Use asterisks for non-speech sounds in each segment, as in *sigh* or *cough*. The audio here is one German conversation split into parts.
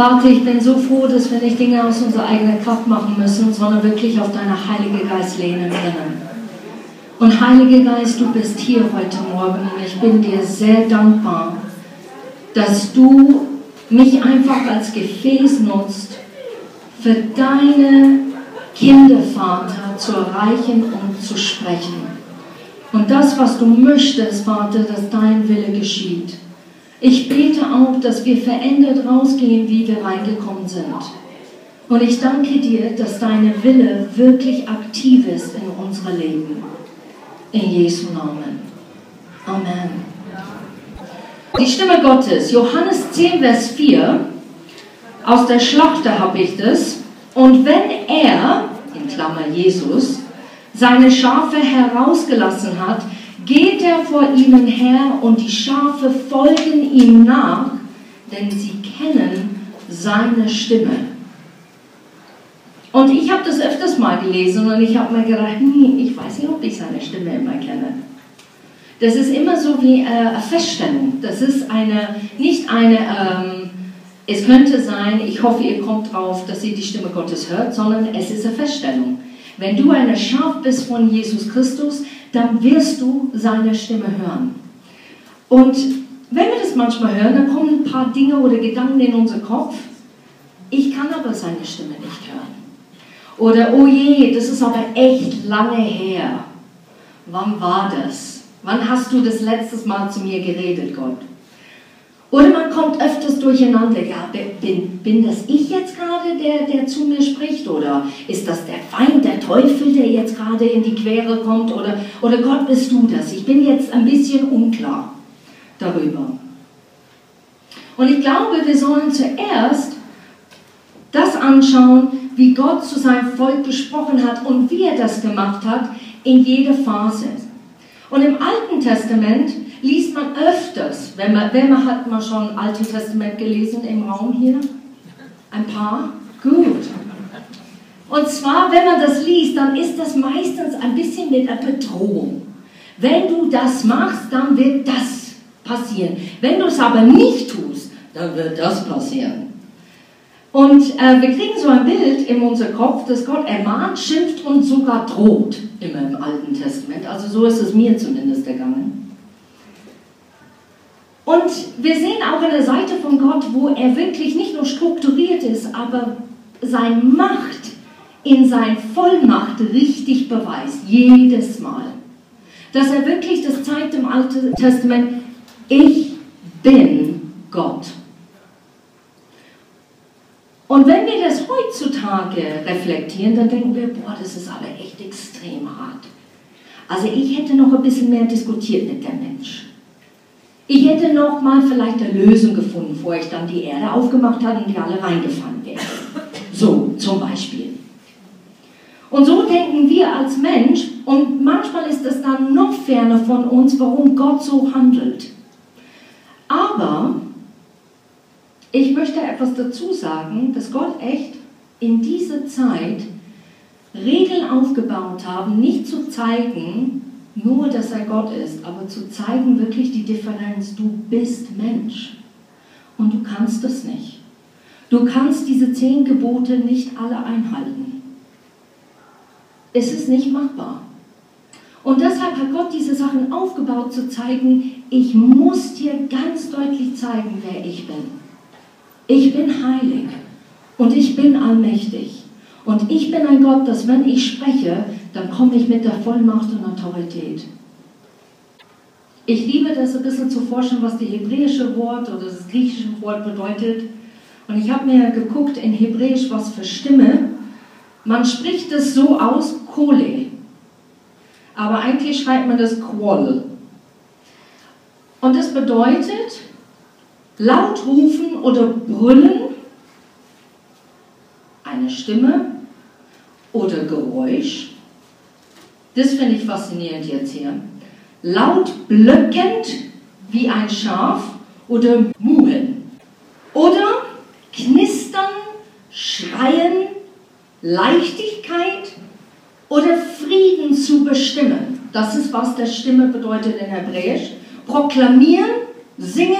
Vater, ich bin so froh, dass wir nicht Dinge aus unserer eigenen Kraft machen müssen, sondern wirklich auf deine Heilige Geist lehnen können. Und Heiliger Geist, du bist hier heute Morgen und ich bin dir sehr dankbar, dass du mich einfach als Gefäß nutzt, für deine Kinder, Vater, zu erreichen und zu sprechen. Und das, was du möchtest, Vater, dass dein Wille geschieht. Ich bete auch, dass wir verändert rausgehen, wie wir reingekommen sind. Und ich danke dir, dass deine Wille wirklich aktiv ist in unserem Leben. In Jesu Namen. Amen. Die Stimme Gottes, Johannes 10, Vers 4, aus der Schlachter habe ich das. Und wenn er, in Klammer Jesus, seine Schafe herausgelassen hat, geht er vor ihnen her und die Schafe folgen ihm nach, denn sie kennen seine Stimme. Und ich habe das öfters mal gelesen und ich habe mir gedacht, nee, ich weiß nicht, ob ich seine Stimme immer kenne. Das ist immer so wie äh, eine Feststellung. Das ist eine, nicht eine, ähm, es könnte sein, ich hoffe, ihr kommt drauf, dass ihr die Stimme Gottes hört, sondern es ist eine Feststellung. Wenn du eine Schaf bist von Jesus Christus, dann wirst du seine Stimme hören. Und wenn wir das manchmal hören, dann kommen ein paar Dinge oder Gedanken in unser Kopf. Ich kann aber seine Stimme nicht hören. Oder, oh je, das ist aber echt lange her. Wann war das? Wann hast du das letztes Mal zu mir geredet, Gott? Oder man kommt öfters durcheinander. Ja, bin, bin das ich jetzt gerade, der, der zu mir spricht? Oder ist das der Feind, der Teufel, der jetzt gerade in die Quere kommt? Oder, oder Gott, bist du das? Ich bin jetzt ein bisschen unklar darüber. Und ich glaube, wir sollen zuerst das anschauen, wie Gott zu seinem Volk gesprochen hat und wie er das gemacht hat in jeder Phase. Und im Alten Testament liest man öfters, wenn man, wer man hat mal schon Alten Testament gelesen im Raum hier? Ein paar? Gut. Und zwar, wenn man das liest, dann ist das meistens ein bisschen mit einer Bedrohung. Wenn du das machst, dann wird das passieren. Wenn du es aber nicht tust, dann wird das passieren. Und äh, wir kriegen so ein Bild in unser Kopf, dass Gott ermahnt, schimpft und sogar droht, immer im Alten Testament. Also so ist es mir zumindest ergangen. Und wir sehen auch eine Seite von Gott, wo er wirklich nicht nur strukturiert ist, aber seine Macht in seiner Vollmacht richtig beweist, jedes Mal. Dass er wirklich, das zeigt im Alten Testament, ich bin Gott. Und wenn wir das heutzutage reflektieren, dann denken wir, boah, das ist aber echt extrem hart. Also ich hätte noch ein bisschen mehr diskutiert mit dem Mensch. Ich hätte noch mal vielleicht eine Lösung gefunden, bevor ich dann die Erde aufgemacht habe und die alle reingefallen wären. So, zum Beispiel. Und so denken wir als Mensch, und manchmal ist es dann noch ferner von uns, warum Gott so handelt. Aber ich möchte etwas dazu sagen, dass Gott echt in dieser Zeit Regeln aufgebaut haben, nicht zu zeigen, nur dass er Gott ist, aber zu zeigen wirklich die Differenz. Du bist Mensch und du kannst es nicht. Du kannst diese zehn Gebote nicht alle einhalten. Es ist nicht machbar. Und deshalb hat Gott diese Sachen aufgebaut, zu zeigen, ich muss dir ganz deutlich zeigen, wer ich bin. Ich bin heilig und ich bin allmächtig. Und ich bin ein Gott, dass wenn ich spreche, dann komme ich mit der Vollmacht und Autorität. Ich liebe das ein bisschen zu forschen, was das hebräische Wort oder das griechische Wort bedeutet. Und ich habe mir geguckt in Hebräisch, was für Stimme. Man spricht es so aus, Kole. Aber eigentlich schreibt man das Quol. Und das bedeutet, laut rufen oder brüllen, eine Stimme oder Geräusch. Das finde ich faszinierend jetzt hier. Laut blöckend wie ein Schaf oder muhen. Oder knistern, schreien, Leichtigkeit oder Frieden zu bestimmen. Das ist, was der Stimme bedeutet in Hebräisch. Proklamieren, singen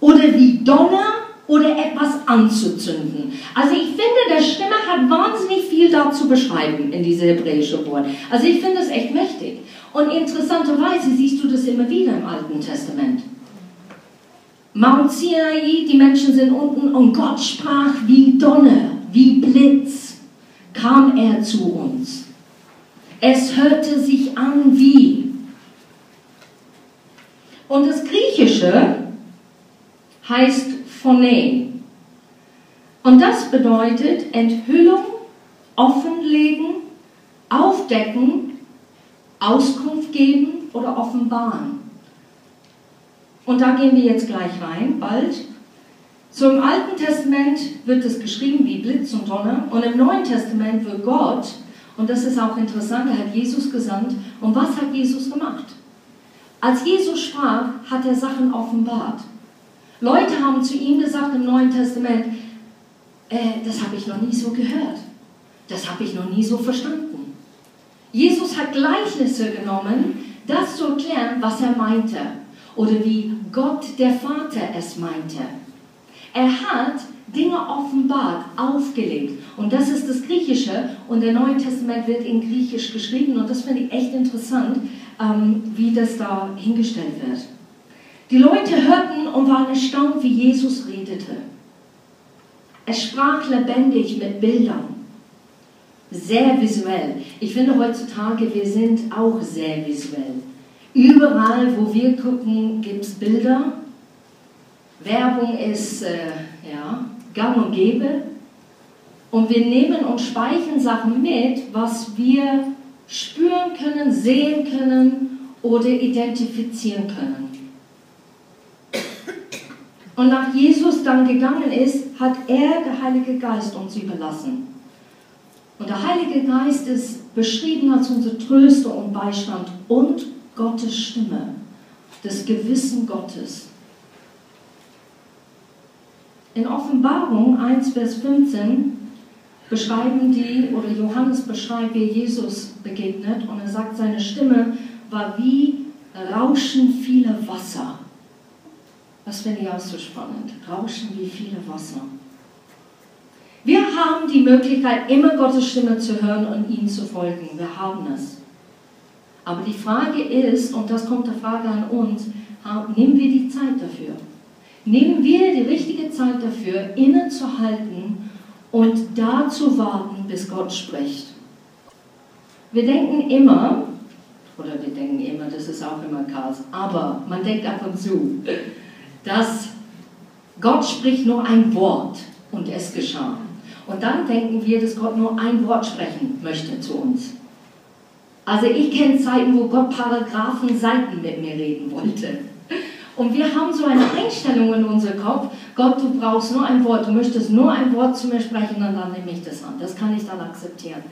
oder wie Donner oder etwas anzuzünden. Also ich finde, der Stimme hat wahnsinnig viel dazu beschreiben in diese hebräische Wort. Also ich finde es echt mächtig. Und interessanterweise siehst du das immer wieder im Alten Testament. Mount Sinai, die Menschen sind unten und Gott sprach wie Donner, wie Blitz, kam er zu uns. Es hörte sich an wie. Und das Griechische heißt Phone. Und das bedeutet Enthüllung, offenlegen, aufdecken, Auskunft geben oder offenbaren. Und da gehen wir jetzt gleich rein, bald. So im Alten Testament wird es geschrieben wie Blitz und Donner und im Neuen Testament wird Gott, und das ist auch interessant, er hat Jesus gesandt. Und was hat Jesus gemacht? Als Jesus sprach, hat er Sachen offenbart. Leute haben zu ihm gesagt im Neuen Testament, äh, das habe ich noch nie so gehört. Das habe ich noch nie so verstanden. Jesus hat Gleichnisse genommen, das zu erklären, was er meinte. Oder wie Gott der Vater es meinte. Er hat Dinge offenbart, aufgelegt. Und das ist das Griechische. Und der Neue Testament wird in Griechisch geschrieben. Und das finde ich echt interessant, ähm, wie das da hingestellt wird. Die Leute hörten und waren erstaunt, wie Jesus redete. Er sprach lebendig mit Bildern, sehr visuell. Ich finde heutzutage, wir sind auch sehr visuell. Überall, wo wir gucken, gibt es Bilder. Werbung ist äh, ja, gang und gäbe. Und wir nehmen und speichern Sachen mit, was wir spüren können, sehen können oder identifizieren können. Und nach Jesus dann gegangen ist, hat er der Heilige Geist uns überlassen. Und der Heilige Geist ist beschrieben als unser Tröster und Beistand und Gottes Stimme, das Gewissen Gottes. In Offenbarung 1, Vers 15 beschreiben die, oder Johannes beschreibt, wie Jesus begegnet und er sagt, seine Stimme war wie Rauschen vieler Wasser. Das finde ich auch so spannend. Rauschen wie viele Wasser. Wir haben die Möglichkeit, immer Gottes Stimme zu hören und ihm zu folgen. Wir haben es. Aber die Frage ist, und das kommt der Frage an uns, nehmen wir die Zeit dafür? Nehmen wir die richtige Zeit dafür, innezuhalten und da zu warten, bis Gott spricht? Wir denken immer, oder wir denken immer, das ist auch immer Chaos, aber man denkt ab und zu, dass Gott spricht nur ein Wort und es geschah. Und dann denken wir, dass Gott nur ein Wort sprechen möchte zu uns. Also ich kenne Zeiten, wo Gott Paragraphen, Seiten mit mir reden wollte. Und wir haben so eine Einstellung in unserem Kopf, Gott, du brauchst nur ein Wort, du möchtest nur ein Wort zu mir sprechen und dann nehme ich das an. Das kann ich dann akzeptieren.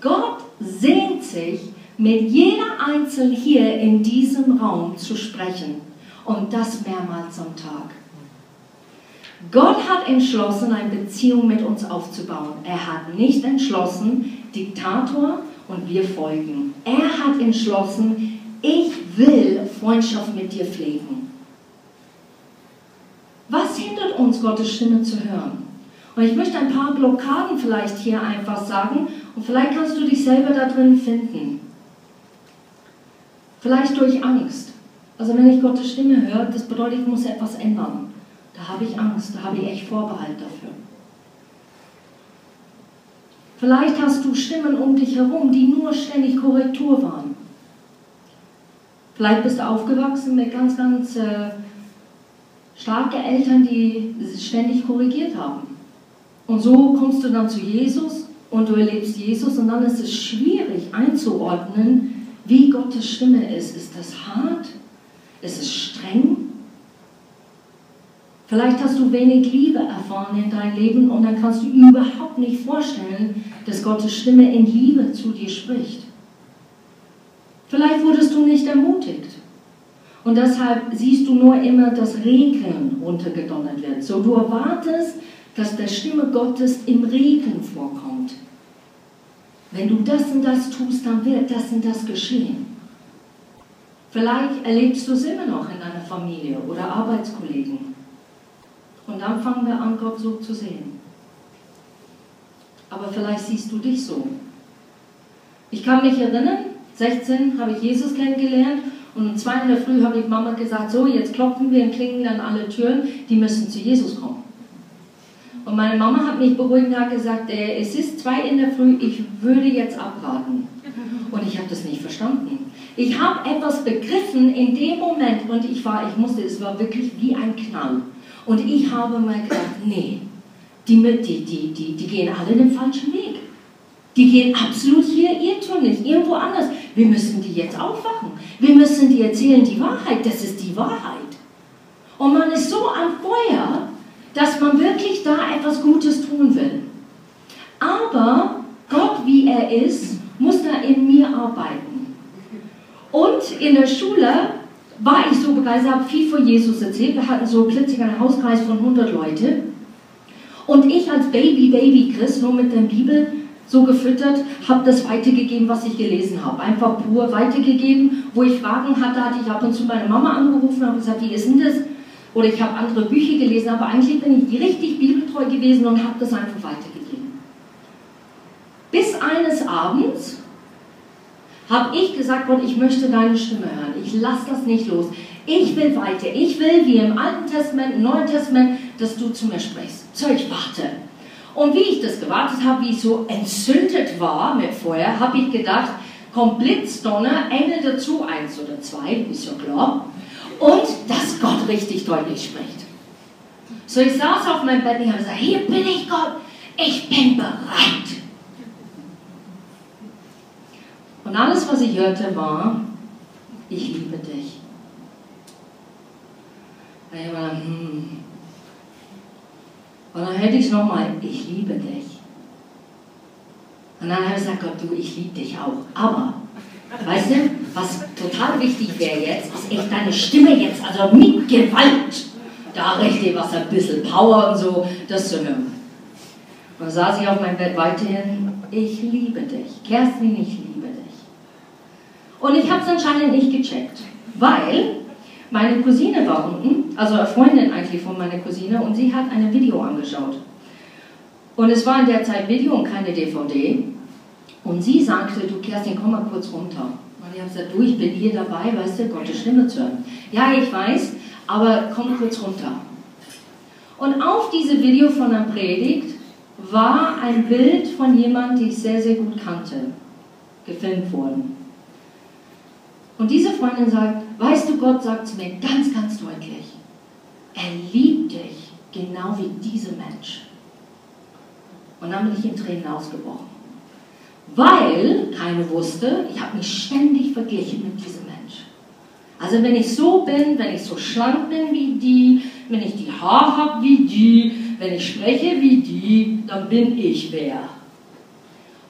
Gott sehnt sich, mit jeder Einzelnen hier in diesem Raum zu sprechen. Und das mehrmals am Tag. Gott hat entschlossen, eine Beziehung mit uns aufzubauen. Er hat nicht entschlossen, Diktator und wir folgen. Er hat entschlossen, ich will Freundschaft mit dir pflegen. Was hindert uns, Gottes Stimme zu hören? Und ich möchte ein paar Blockaden vielleicht hier einfach sagen und vielleicht kannst du dich selber da drin finden. Vielleicht durch Angst. Also wenn ich Gottes Stimme höre, das bedeutet, ich muss etwas ändern. Da habe ich Angst, da habe ich echt Vorbehalt dafür. Vielleicht hast du Stimmen um dich herum, die nur ständig Korrektur waren. Vielleicht bist du aufgewachsen mit ganz, ganz äh, starke Eltern, die ständig korrigiert haben. Und so kommst du dann zu Jesus und du erlebst Jesus und dann ist es schwierig einzuordnen, wie Gottes Stimme ist. Ist das hart? Es ist streng. Vielleicht hast du wenig Liebe erfahren in deinem Leben und dann kannst du überhaupt nicht vorstellen, dass Gottes Stimme in Liebe zu dir spricht. Vielleicht wurdest du nicht ermutigt und deshalb siehst du nur immer, dass Regen runtergedonnert wird. So du erwartest, dass der Stimme Gottes im Regen vorkommt. Wenn du das und das tust, dann wird das und das geschehen. Vielleicht erlebst du es immer noch in deiner Familie oder Arbeitskollegen. Und dann fangen wir an, Gott so zu sehen. Aber vielleicht siehst du dich so. Ich kann mich erinnern, 16 habe ich Jesus kennengelernt und um 2 in der Früh habe ich Mama gesagt, so jetzt klopfen wir und klingen an alle Türen, die müssen zu Jesus kommen. Und meine Mama hat mich beruhigt und hat gesagt, äh, es ist 2 in der Früh, ich würde jetzt abraten. Und ich habe das nicht verstanden. Ich habe etwas begriffen in dem Moment und ich war, ich musste, es war wirklich wie ein Knall. Und ich habe mal gedacht, nee, die, die, die, die, die gehen alle den falschen Weg. Die gehen absolut hier irrtümlich, irgendwo anders. Wir müssen die jetzt aufwachen. Wir müssen die erzählen die Wahrheit. Das ist die Wahrheit. Und man ist so am Feuer, dass man wirklich da etwas Gutes tun will. Aber Gott, wie er ist, muss da in mir arbeiten. Und in der Schule war ich so begeistert, habe viel von Jesus erzählt. Wir hatten so plötzlich einen Hauskreis von 100 Leute. Und ich als Baby, Baby Christ, nur mit der Bibel so gefüttert, habe das weitergegeben, was ich gelesen habe. Einfach pur weitergegeben. Wo ich Fragen hatte, hatte ich ab und zu meine Mama angerufen und gesagt, wie ist denn das? Oder ich habe andere Bücher gelesen, aber eigentlich bin ich richtig bibeltreu gewesen und habe das einfach weitergegeben. Bis eines Abends habe ich gesagt, Gott, ich möchte deine Stimme hören. Ich lasse das nicht los. Ich will weiter. Ich will, wie im Alten Testament, im Neuen Testament, dass du zu mir sprichst. So, ich warte. Und wie ich das gewartet habe, wie ich so entzündet war mit Feuer, habe ich gedacht, kommt Blitz, Donner, Engel dazu, eins oder zwei, ist ja klar. Und dass Gott richtig deutlich spricht. So, ich saß auf meinem Bett und habe gesagt, hier bin ich Gott, ich bin bereit. Und alles, was ich hörte, war, ich liebe dich. Und ich war, hm. Und dann hörte ich es nochmal, ich liebe dich. Und dann habe ich gesagt, Gott, du, ich liebe dich auch. Aber, weißt du, was total wichtig wäre jetzt, ist echt deine Stimme jetzt, also mit Gewalt, da richtig was, ein bisschen Power und so, das zu hören. Und dann saß ich auf meinem Bett weiterhin, ich liebe dich. Kerstin, ich. Und ich habe es anscheinend nicht gecheckt, weil meine Cousine war unten, also eine Freundin eigentlich von meiner Cousine, und sie hat ein Video angeschaut. Und es war in der Zeit Video und keine DVD. Und sie sagte, du Kerstin, komm mal kurz runter. Und ich habe gesagt, du, ich bin hier dabei, weißt du, Gottes Stimme zu hören. Ja, ich weiß, aber komm kurz runter. Und auf diesem Video von der Predigt war ein Bild von jemandem, den ich sehr, sehr gut kannte, gefilmt worden. Und diese Freundin sagt, weißt du, Gott sagt zu mir ganz, ganz deutlich, er liebt dich genau wie dieser Mensch. Und dann bin ich in Tränen ausgebrochen. Weil keiner wusste, ich habe mich ständig verglichen mit diesem Mensch. Also wenn ich so bin, wenn ich so schlank bin wie die, wenn ich die Haare habe wie die, wenn ich spreche wie die, dann bin ich wer.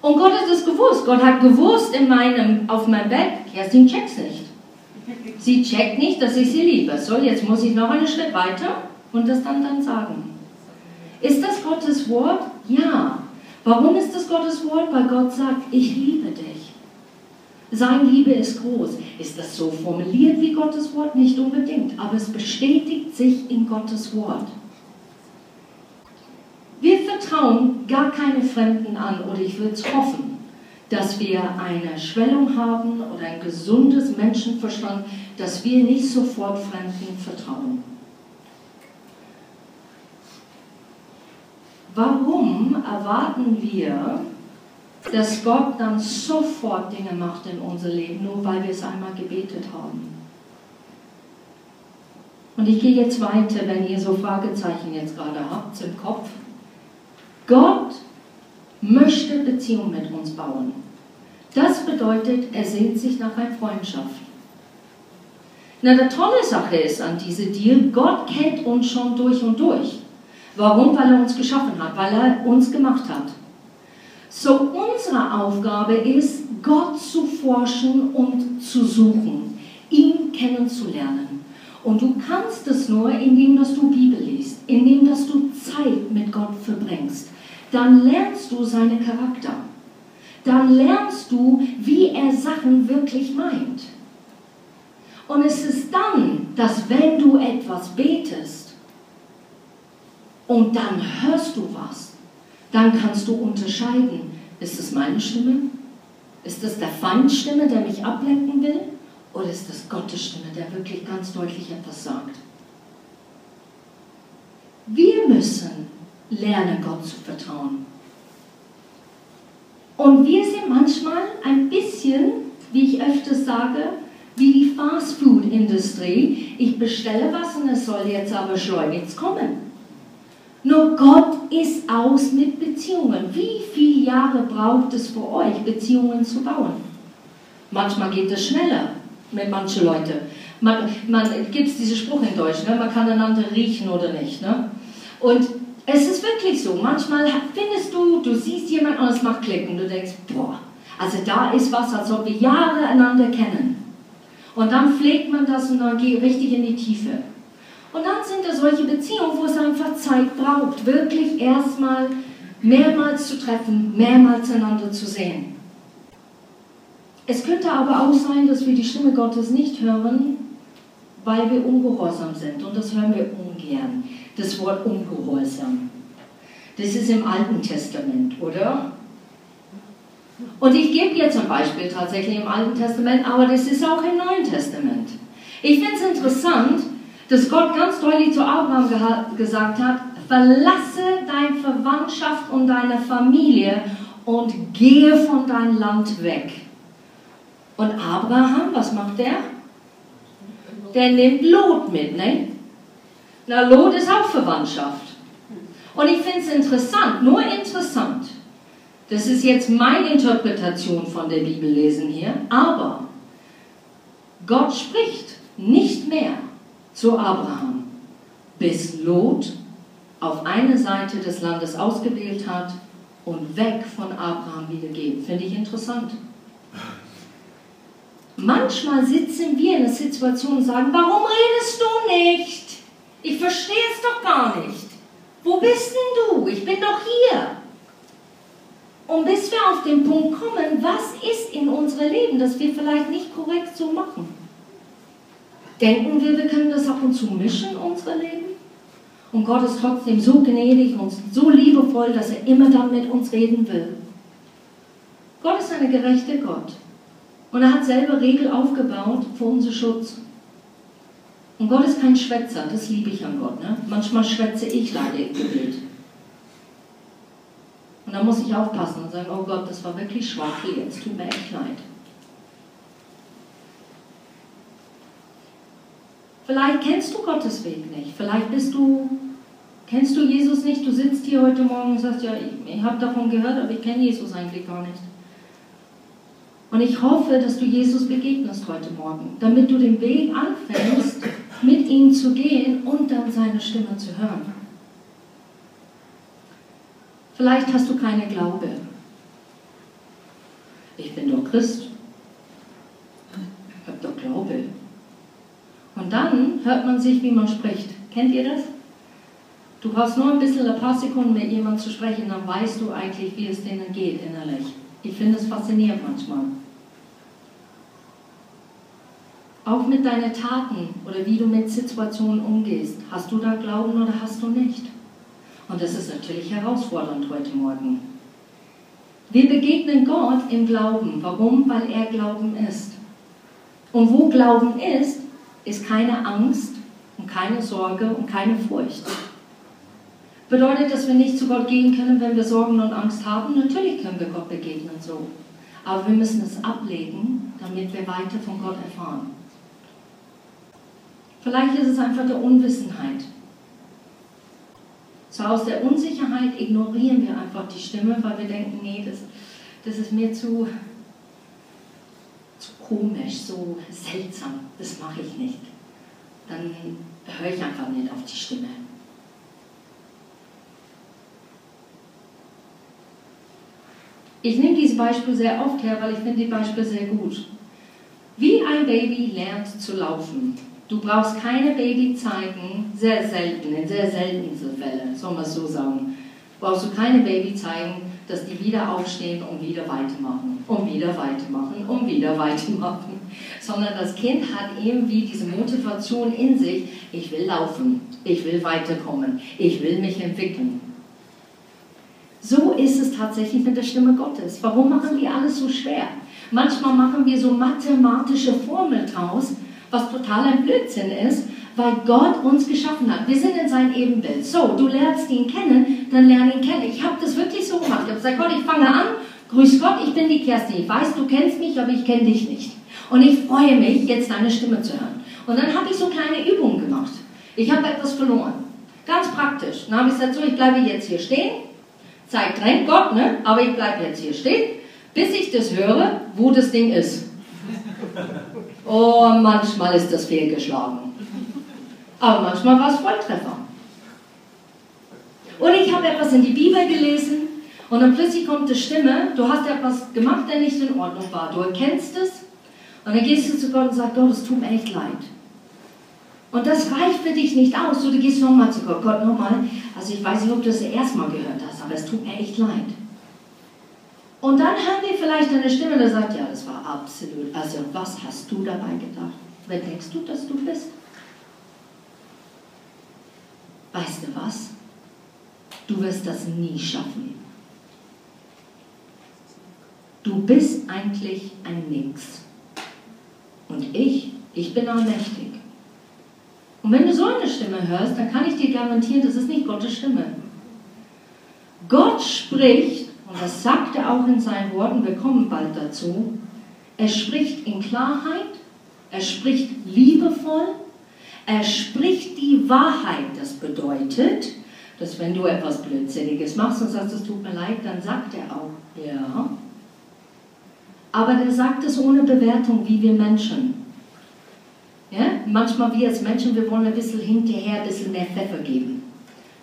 Und Gott hat es gewusst. Gott hat gewusst in meinem, auf meinem Bett, Kerstin checkt nicht. Sie checkt nicht, dass ich sie liebe. So, jetzt muss ich noch einen Schritt weiter und das dann, dann sagen. Ist das Gottes Wort? Ja. Warum ist das Gottes Wort? Weil Gott sagt, ich liebe dich. Seine Liebe ist groß. Ist das so formuliert wie Gottes Wort? Nicht unbedingt, aber es bestätigt sich in Gottes Wort. Wir vertrauen gar keine Fremden an oder ich würde es hoffen, dass wir eine Schwellung haben oder ein gesundes Menschenverstand, dass wir nicht sofort Fremden vertrauen. Warum erwarten wir, dass Gott dann sofort Dinge macht in unser Leben, nur weil wir es einmal gebetet haben? Und ich gehe jetzt weiter, wenn ihr so Fragezeichen jetzt gerade habt im Kopf. Gott möchte Beziehung mit uns bauen. Das bedeutet, er sehnt sich nach einer Freundschaft. Na, die tolle Sache ist an diesem Deal, Gott kennt uns schon durch und durch. Warum? Weil er uns geschaffen hat, weil er uns gemacht hat. So, unsere Aufgabe ist, Gott zu forschen und zu suchen, ihn kennenzulernen. Und du kannst es nur, indem dass du Bibel liest, indem dass du Zeit mit Gott verbringst. Dann lernst du seinen Charakter. Dann lernst du, wie er Sachen wirklich meint. Und es ist dann, dass wenn du etwas betest, Und dann hörst du was. Dann kannst du unterscheiden, ist es meine Stimme? Ist das der Feindstimme, der mich ablenken will? Oder ist das Gottes Stimme, der wirklich ganz deutlich etwas sagt? Wir müssen lernen, Gott zu vertrauen. Und wir sind manchmal ein bisschen, wie ich öfters sage, wie die Fastfood-Industrie. Ich bestelle was und es soll jetzt aber schleunigst kommen. Nur Gott ist aus mit Beziehungen. Wie viele Jahre braucht es für euch, Beziehungen zu bauen? Manchmal geht es schneller mit manchen Leuten. Man, man gibt es diesen Spruch in Deutsch, ne? man kann einander riechen oder nicht. Ne? Und es ist wirklich so, manchmal findest du, du siehst jemanden und es macht Klick und du denkst, boah, also da ist was, als ob wir Jahre einander kennen. Und dann pflegt man das und dann geht richtig in die Tiefe. Und dann sind da solche Beziehungen, wo es einfach Zeit braucht, wirklich erstmal mehrmals zu treffen, mehrmals einander zu sehen. Es könnte aber auch sein, dass wir die Stimme Gottes nicht hören, weil wir ungehorsam sind. Und das hören wir ungern, das Wort ungehorsam. Das ist im Alten Testament, oder? Und ich gebe jetzt ein Beispiel tatsächlich im Alten Testament, aber das ist auch im Neuen Testament. Ich finde es interessant, dass Gott ganz deutlich zu Abraham gesagt hat, verlasse deine Verwandtschaft und deine Familie und gehe von deinem Land weg. Und Abraham, was macht der? Der nimmt Lot mit, ne? Na, Lot ist auch Verwandtschaft. Und ich finde es interessant, nur interessant. Das ist jetzt meine Interpretation von der Bibel lesen hier, aber Gott spricht nicht mehr zu Abraham, bis Lot auf eine Seite des Landes ausgewählt hat und weg von Abraham wieder geht. Finde ich interessant. Manchmal sitzen wir in der Situation und sagen, warum redest du nicht? Ich verstehe es doch gar nicht. Wo bist denn du? Ich bin doch hier. Und bis wir auf den Punkt kommen, was ist in unserem Leben, das wir vielleicht nicht korrekt so machen? Denken wir, wir können das ab und zu mischen, unser Leben? Und Gott ist trotzdem so gnädig und so liebevoll, dass er immer dann mit uns reden will. Gott ist ein gerechter Gott. Und er hat selber Regeln aufgebaut für unseren Schutz. Und Gott ist kein Schwätzer, das liebe ich an Gott. Ne? Manchmal schwätze ich leider im Gebet. Und da muss ich aufpassen und sagen, oh Gott, das war wirklich schwach hier, jetzt tut mir echt leid. Vielleicht kennst du Gottes Weg nicht. Vielleicht bist du, kennst du Jesus nicht. Du sitzt hier heute Morgen und sagst, ja, ich, ich habe davon gehört, aber ich kenne Jesus eigentlich gar nicht. Und ich hoffe, dass du Jesus begegnest heute Morgen, damit du den Weg anfängst, mit ihm zu gehen und dann seine Stimme zu hören. Vielleicht hast du keine Glaube. Ich bin doch Christ. Ich habe doch Glaube. Und dann hört man sich, wie man spricht. Kennt ihr das? Du brauchst nur ein bisschen ein paar Sekunden mit jemandem zu sprechen, dann weißt du eigentlich, wie es denen geht innerlich. Ich finde es faszinierend manchmal. Auch mit deinen Taten oder wie du mit Situationen umgehst. Hast du da Glauben oder hast du nicht? Und das ist natürlich herausfordernd heute Morgen. Wir begegnen Gott im Glauben. Warum? Weil er Glauben ist. Und wo Glauben ist, ist keine Angst und keine Sorge und keine Furcht. Bedeutet, dass wir nicht zu Gott gehen können, wenn wir Sorgen und Angst haben? Natürlich können wir Gott begegnen so. Aber wir müssen es ablegen, damit wir weiter von Gott erfahren. Vielleicht ist es einfach der Unwissenheit. So aus der Unsicherheit ignorieren wir einfach die Stimme, weil wir denken, nee, das, das ist mir zu, zu komisch, so seltsam, das mache ich nicht. Dann höre ich einfach nicht auf die Stimme. Ich nehme dieses Beispiel sehr oft her, weil ich finde die Beispiele sehr gut. Wie ein Baby lernt zu laufen. Du brauchst keine Baby zeigen, sehr selten, in sehr seltenen Fällen, soll man so sagen, brauchst du keine Baby zeigen, dass die wieder aufstehen und wieder weitermachen. und wieder weitermachen und wieder *laughs* weitermachen. Sondern das Kind hat irgendwie diese Motivation in sich, ich will laufen, ich will weiterkommen, ich will mich entwickeln. So ist es tatsächlich mit der Stimme Gottes. Warum machen wir alles so schwer? Manchmal machen wir so mathematische Formeln draus, was total ein Blödsinn ist, weil Gott uns geschaffen hat. Wir sind in sein Ebenbild. So, du lernst ihn kennen, dann lern ihn kennen. Ich habe das wirklich so gemacht. Ich habe gesagt, Gott, ich fange an, grüß Gott, ich bin die Kerstin. Ich weiß, du kennst mich, aber ich kenne dich nicht. Und ich freue mich, jetzt deine Stimme zu hören. Und dann habe ich so kleine Übungen gemacht. Ich habe etwas verloren. Ganz praktisch. Dann habe ich gesagt, so, ich bleibe jetzt hier stehen. Zeigt drängt Gott, ne? aber ich bleibe jetzt hier stehen, bis ich das höre, wo das Ding ist. Oh, manchmal ist das fehlgeschlagen. Aber manchmal war es Volltreffer. Und ich habe etwas in die Bibel gelesen und dann plötzlich kommt die Stimme, du hast etwas gemacht, der nicht in Ordnung war. Du erkennst es und dann gehst du zu Gott und sagst, Gott, es tut mir echt leid. Und das reicht für dich nicht aus. Du gehst nochmal zu Gott, Gott nochmal. Also ich weiß nicht, ob du das erstmal gehört hast, aber es tut mir echt leid. Und dann haben wir vielleicht eine Stimme, die sagt, ja, das war absolut, also was hast du dabei gedacht? Wer denkst du, dass du bist? weißt du was? Du wirst das nie schaffen. Du bist eigentlich ein Nix. Und ich, ich bin allmächtig. Und wenn du so eine Stimme hörst, dann kann ich dir garantieren, das ist nicht Gottes Stimme. Gott spricht, und das sagt er auch in seinen Worten, wir kommen bald dazu, er spricht in Klarheit, er spricht liebevoll, er spricht die Wahrheit. Das bedeutet, dass wenn du etwas Blödsinniges machst und sagst, es tut mir leid, dann sagt er auch, ja. Aber der sagt es ohne Bewertung, wie wir Menschen. Ja? Manchmal wir als Menschen, wir wollen ein bisschen hinterher ein bisschen mehr Pfeffer geben.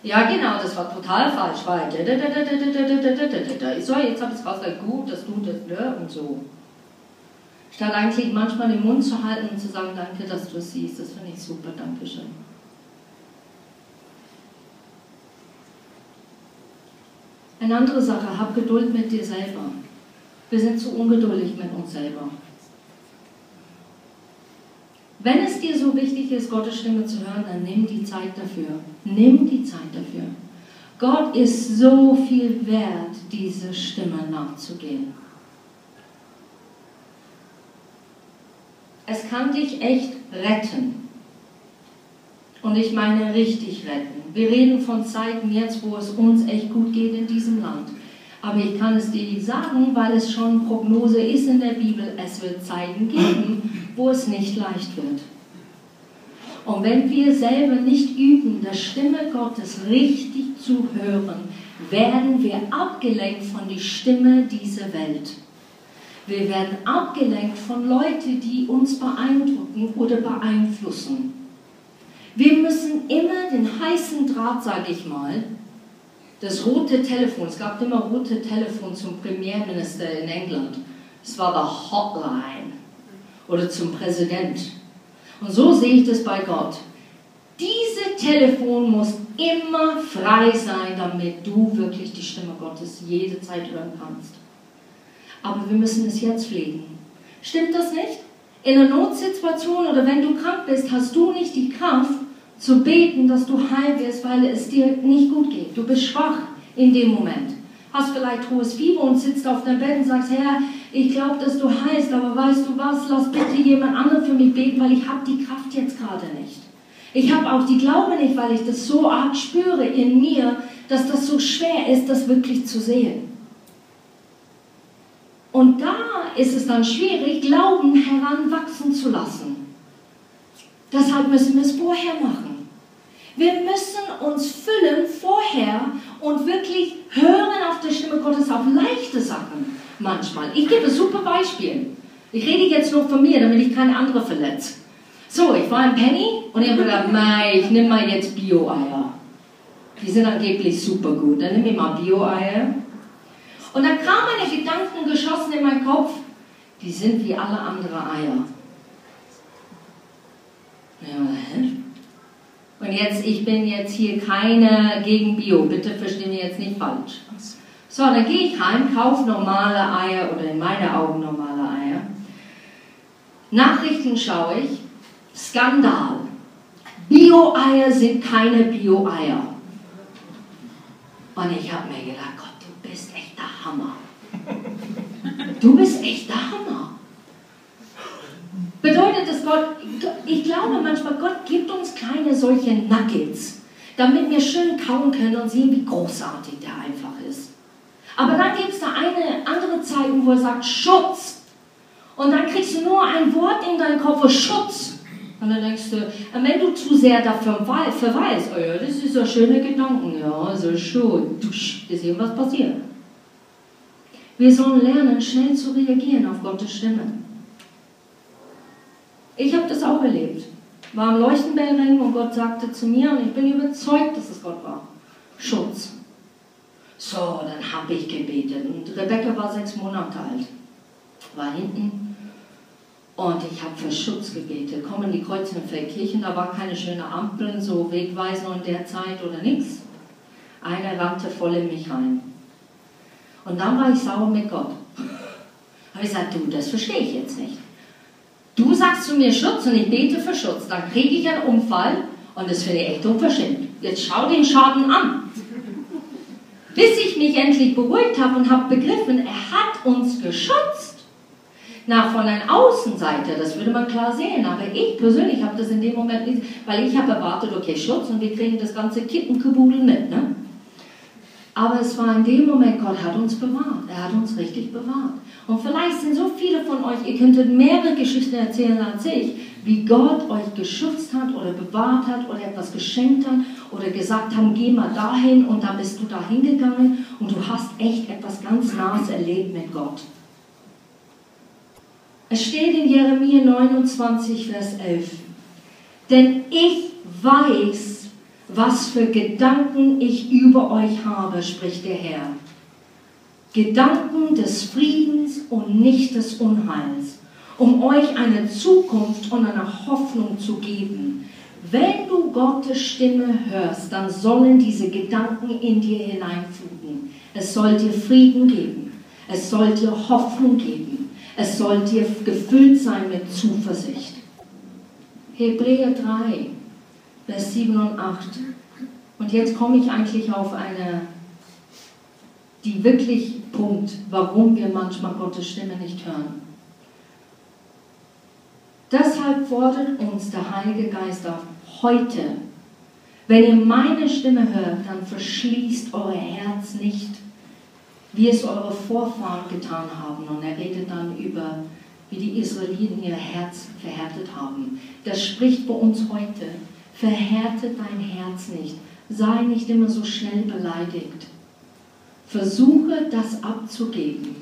Ja, genau, das war total falsch, weil so, jetzt habe ich es rausgekriegt, gut, das tut das, und so. Statt eigentlich manchmal den Mund zu halten und zu sagen, danke, dass du es siehst, das finde ich super, danke schön. Eine andere Sache, hab Geduld mit dir selber. Wir sind zu ungeduldig mit uns selber. Wenn es dir so wichtig ist, Gottes Stimme zu hören, dann nimm die Zeit dafür. Nimm die Zeit dafür. Gott ist so viel wert, diese Stimme nachzugehen. es kann dich echt retten. Und ich meine richtig retten. Wir reden von Zeiten jetzt, wo es uns echt gut geht in diesem Land. Aber ich kann es dir sagen, weil es schon Prognose ist in der Bibel. Es wird Zeiten geben, wo es nicht leicht wird. Und wenn wir selber nicht üben, der Stimme Gottes richtig zu hören, werden wir abgelenkt von der Stimme dieser Welt. Wir werden abgelenkt von Leuten, die uns beeindrucken oder beeinflussen. Wir müssen immer den heißen Draht, sage ich mal, das rote Telefon, es gab immer rote Telefon zum Premierminister in England. Es war die Hotline oder zum Präsident. Und so sehe ich das bei Gott. Dieses Telefon muss immer frei sein, damit du wirklich die Stimme Gottes jede Zeit hören kannst aber wir müssen es jetzt pflegen. Stimmt das nicht? In einer Notsituation oder wenn du krank bist, hast du nicht die Kraft zu beten, dass du heil wirst, weil es dir nicht gut geht. Du bist schwach in dem Moment. Hast vielleicht hohes Fieber und sitzt auf deinem Bett und sagst, Herr, ich glaube, dass du heilst, aber weißt du was, lass bitte jemand anderen für mich beten, weil ich habe die Kraft jetzt gerade nicht. Ich habe auch die Glaube nicht, weil ich das so arg spüre in mir, dass das so schwer ist, das wirklich zu sehen. Und da ist es dann schwierig, Glauben heranwachsen zu lassen. Deshalb müssen wir es vorher machen. Wir müssen uns füllen vorher und wirklich hören auf die Stimme Gottes auf leichte Sachen manchmal. Ich gebe ein super Beispiel. Ich rede jetzt nur von mir, damit ich keine andere verletze. So, ich war im Penny und ich habe gedacht, ich nehme mal jetzt Bio-Eier. Die sind angeblich super gut. Dann nehme ich mal Bio-Eier und dann kamen meine Gedanken geschossen in meinen Kopf, die sind wie alle anderen Eier. Ja? Und jetzt, ich bin jetzt hier keine gegen Bio, bitte verstehen mich jetzt nicht falsch. So, dann gehe ich heim, kaufe normale Eier oder in meinen Augen normale Eier. Nachrichten schaue ich. Skandal. Bio-Eier sind keine Bio-Eier. Und ich habe mir gedacht, Gott, du bist echt der Hammer. Du bist echt der Hammer. Bedeutet das Gott, ich glaube manchmal, Gott gibt uns kleine solche Nuggets, damit wir schön kauen können und sehen, wie großartig der einfach ist. Aber dann gibt es da eine andere Zeit, wo er sagt, Schutz. Und dann kriegst du nur ein Wort in deinen Kopf, Schutz. Und dann denkst du, wenn du zu sehr dafür verweist, oh ja, das ist so schöne Gedanken, ja, so schön, ist irgendwas passiert. Wir sollen lernen, schnell zu reagieren auf Gottes Stimme. Ich habe das auch erlebt. War am Leuchtenbellring und Gott sagte zu mir, und ich bin überzeugt, dass es Gott war, Schutz. So, dann habe ich gebetet. Und Rebecca war sechs Monate alt, war hinten. Und ich habe für Schutz gebetet. Kommen die Kreuzenfeldkirchen, da war keine schöne Ampeln, so Wegweiser in der Zeit oder nichts. Einer rannte voll in mich rein. Und dann war ich sauer mit Gott. *laughs* Habe ich gesagt, du, das verstehe ich jetzt nicht. Du sagst zu mir Schutz und ich bete für Schutz. Dann kriege ich einen Unfall und das finde ich echt unverschämt. Jetzt schau den Schaden an. Bis ich mich endlich beruhigt habe und habe begriffen, er hat uns geschützt. Na, von einer Außenseite, das würde man klar sehen, aber ich persönlich habe das in dem Moment nicht, weil ich habe erwartet, okay, Schutz und wir kriegen das ganze Kittenkabudel mit. Ne? Aber es war in dem Moment, Gott hat uns bewahrt. Er hat uns richtig bewahrt. Und vielleicht sind so viele von euch, ihr könntet mehrere Geschichten erzählen als ich, wie Gott euch geschützt hat oder bewahrt hat oder etwas geschenkt hat oder gesagt hat, geh mal dahin und da bist du dahin gegangen und du hast echt etwas ganz Nahes erlebt mit Gott. Es steht in Jeremia 29, Vers 11. Denn ich weiß, was für Gedanken ich über euch habe, spricht der Herr. Gedanken des Friedens und nicht des Unheils, um euch eine Zukunft und eine Hoffnung zu geben. Wenn du Gottes Stimme hörst, dann sollen diese Gedanken in dir hineinfluten. Es soll dir Frieden geben. Es soll dir Hoffnung geben. Es soll dir gefüllt sein mit Zuversicht. Hebräer 3, Vers 7 und 8. Und jetzt komme ich eigentlich auf eine, die wirklich Punkt, warum wir manchmal Gottes Stimme nicht hören. Deshalb fordert uns der Heilige Geist auf, heute, wenn ihr meine Stimme hört, dann verschließt euer Herz nicht, wie es eure Vorfahren getan haben. Und er redet dann über, wie die Israeliten ihr Herz verhärtet haben. Das spricht bei uns heute. Verhärte dein Herz nicht. Sei nicht immer so schnell beleidigt. Versuche das abzugeben.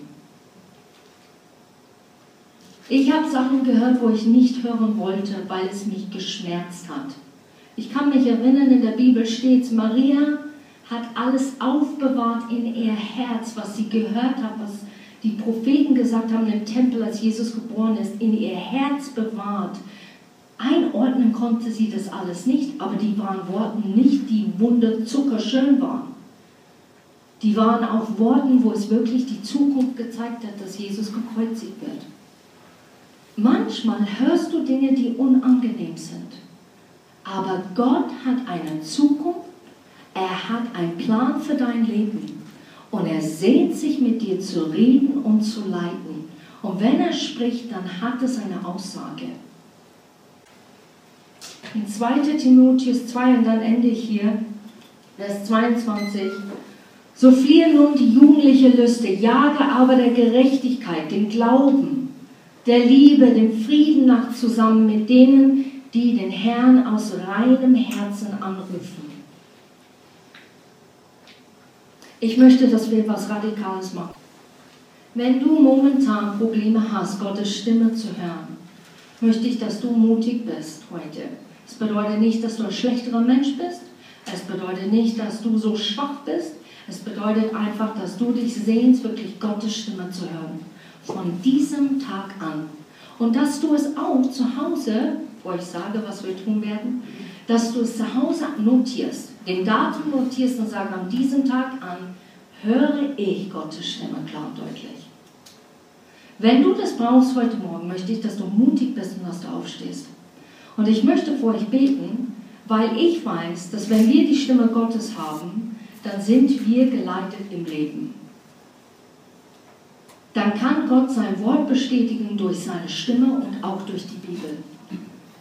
Ich habe Sachen gehört, wo ich nicht hören wollte, weil es mich geschmerzt hat. Ich kann mich erinnern, in der Bibel steht, Maria hat alles aufbewahrt in ihr Herz, was sie gehört hat, was die Propheten gesagt haben im Tempel, als Jesus geboren ist, in ihr Herz bewahrt. Einordnen konnte sie das alles nicht, aber die waren Worten nicht, die wunderzuckerschön waren. Die waren auch Worten, wo es wirklich die Zukunft gezeigt hat, dass Jesus gekreuzigt wird. Manchmal hörst du Dinge, die unangenehm sind. Aber Gott hat eine Zukunft, er hat einen Plan für dein Leben und er sehnt sich mit dir zu reden und zu leiten. Und wenn er spricht, dann hat es eine Aussage. In 2 Timotheus 2, und dann ende ich hier, Vers 22. So fliehe nun die jugendliche Lüste, jage aber der Gerechtigkeit, dem Glauben, der Liebe, dem Frieden nach zusammen mit denen, die den Herrn aus reinem Herzen anrufen. Ich möchte, dass wir etwas Radikales machen. Wenn du momentan Probleme hast, Gottes Stimme zu hören, möchte ich, dass du mutig bist heute. Es bedeutet nicht, dass du ein schlechterer Mensch bist. Es bedeutet nicht, dass du so schwach bist. Es bedeutet einfach, dass du dich sehnst, wirklich Gottes Stimme zu hören. Von diesem Tag an. Und dass du es auch zu Hause, ich sage, was wir tun werden, dass du es zu Hause notierst, den Datum notierst und sagst, an diesem Tag an höre ich Gottes Stimme klar und deutlich. Wenn du das brauchst heute Morgen, möchte ich, dass du mutig bist und dass du aufstehst. Und ich möchte vor euch beten, weil ich weiß, dass wenn wir die Stimme Gottes haben, dann sind wir geleitet im Leben. Dann kann Gott sein Wort bestätigen durch seine Stimme und auch durch die Bibel.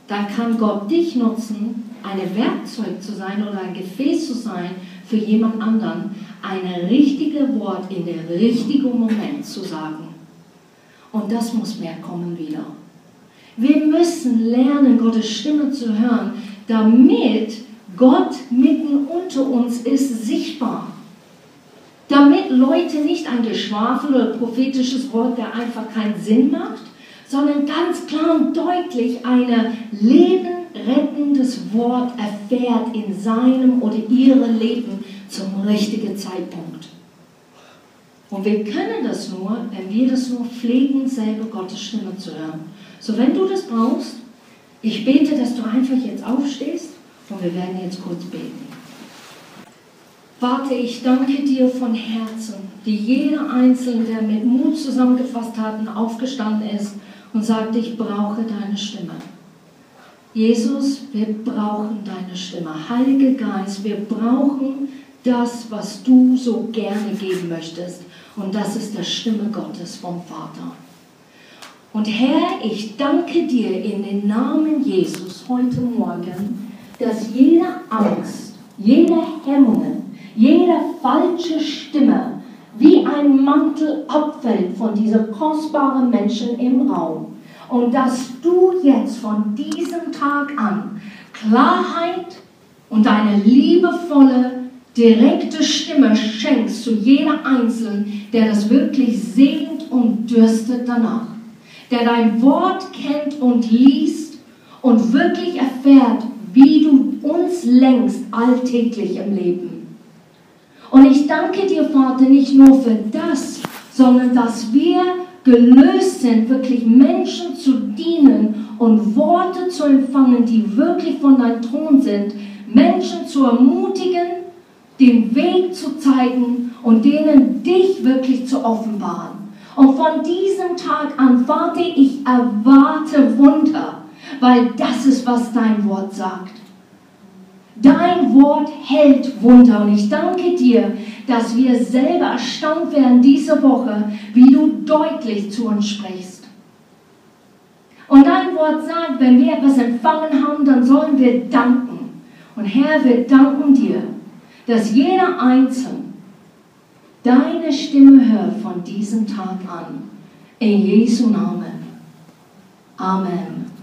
Dann kann Gott dich nutzen, ein Werkzeug zu sein oder ein Gefäß zu sein für jemand anderen, ein richtiges Wort in der richtigen Moment zu sagen. Und das muss mehr kommen wieder. Wir müssen lernen, Gottes Stimme zu hören, damit Gott mitten unter uns ist, sichtbar. Damit Leute nicht ein Geschwafel oder prophetisches Wort, der einfach keinen Sinn macht, sondern ganz klar und deutlich ein lebenrettendes Wort erfährt in seinem oder ihrem Leben zum richtigen Zeitpunkt. Und wir können das nur, wenn wir das nur pflegen, selber Gottes Stimme zu hören. So, wenn du das brauchst, ich bete, dass du einfach jetzt aufstehst und wir werden jetzt kurz beten. Vater, ich danke dir von Herzen, wie jeder Einzelne, der mit Mut zusammengefasst hat und aufgestanden ist und sagt, ich brauche deine Stimme. Jesus, wir brauchen deine Stimme. Heiliger Geist, wir brauchen das, was du so gerne geben möchtest. Und das ist die Stimme Gottes vom Vater. Und Herr, ich danke dir in den Namen Jesus heute Morgen, dass jede Angst, jede Hemmungen, jede falsche Stimme wie ein Mantel abfällt von diesen kostbaren Menschen im Raum. Und dass du jetzt von diesem Tag an Klarheit und eine liebevolle, direkte Stimme schenkst zu jeder Einzelnen, der das wirklich sehnt und dürstet danach. Der dein Wort kennt und liest und wirklich erfährt, wie du uns lenkst alltäglich im Leben. Und ich danke dir, Vater, nicht nur für das, sondern dass wir gelöst sind, wirklich Menschen zu dienen und Worte zu empfangen, die wirklich von deinem Thron sind, Menschen zu ermutigen, den Weg zu zeigen und denen dich wirklich zu offenbaren. Und von diesem Tag an, Vater, ich erwarte Wunder weil das ist, was dein Wort sagt. Dein Wort hält Wunder und ich danke dir, dass wir selber erstaunt werden diese Woche, wie du deutlich zu uns sprichst. Und dein Wort sagt, wenn wir etwas empfangen haben, dann sollen wir danken. Und Herr, wir danken dir, dass jeder Einzelne deine Stimme hört von diesem Tag an. In Jesu Namen. Amen.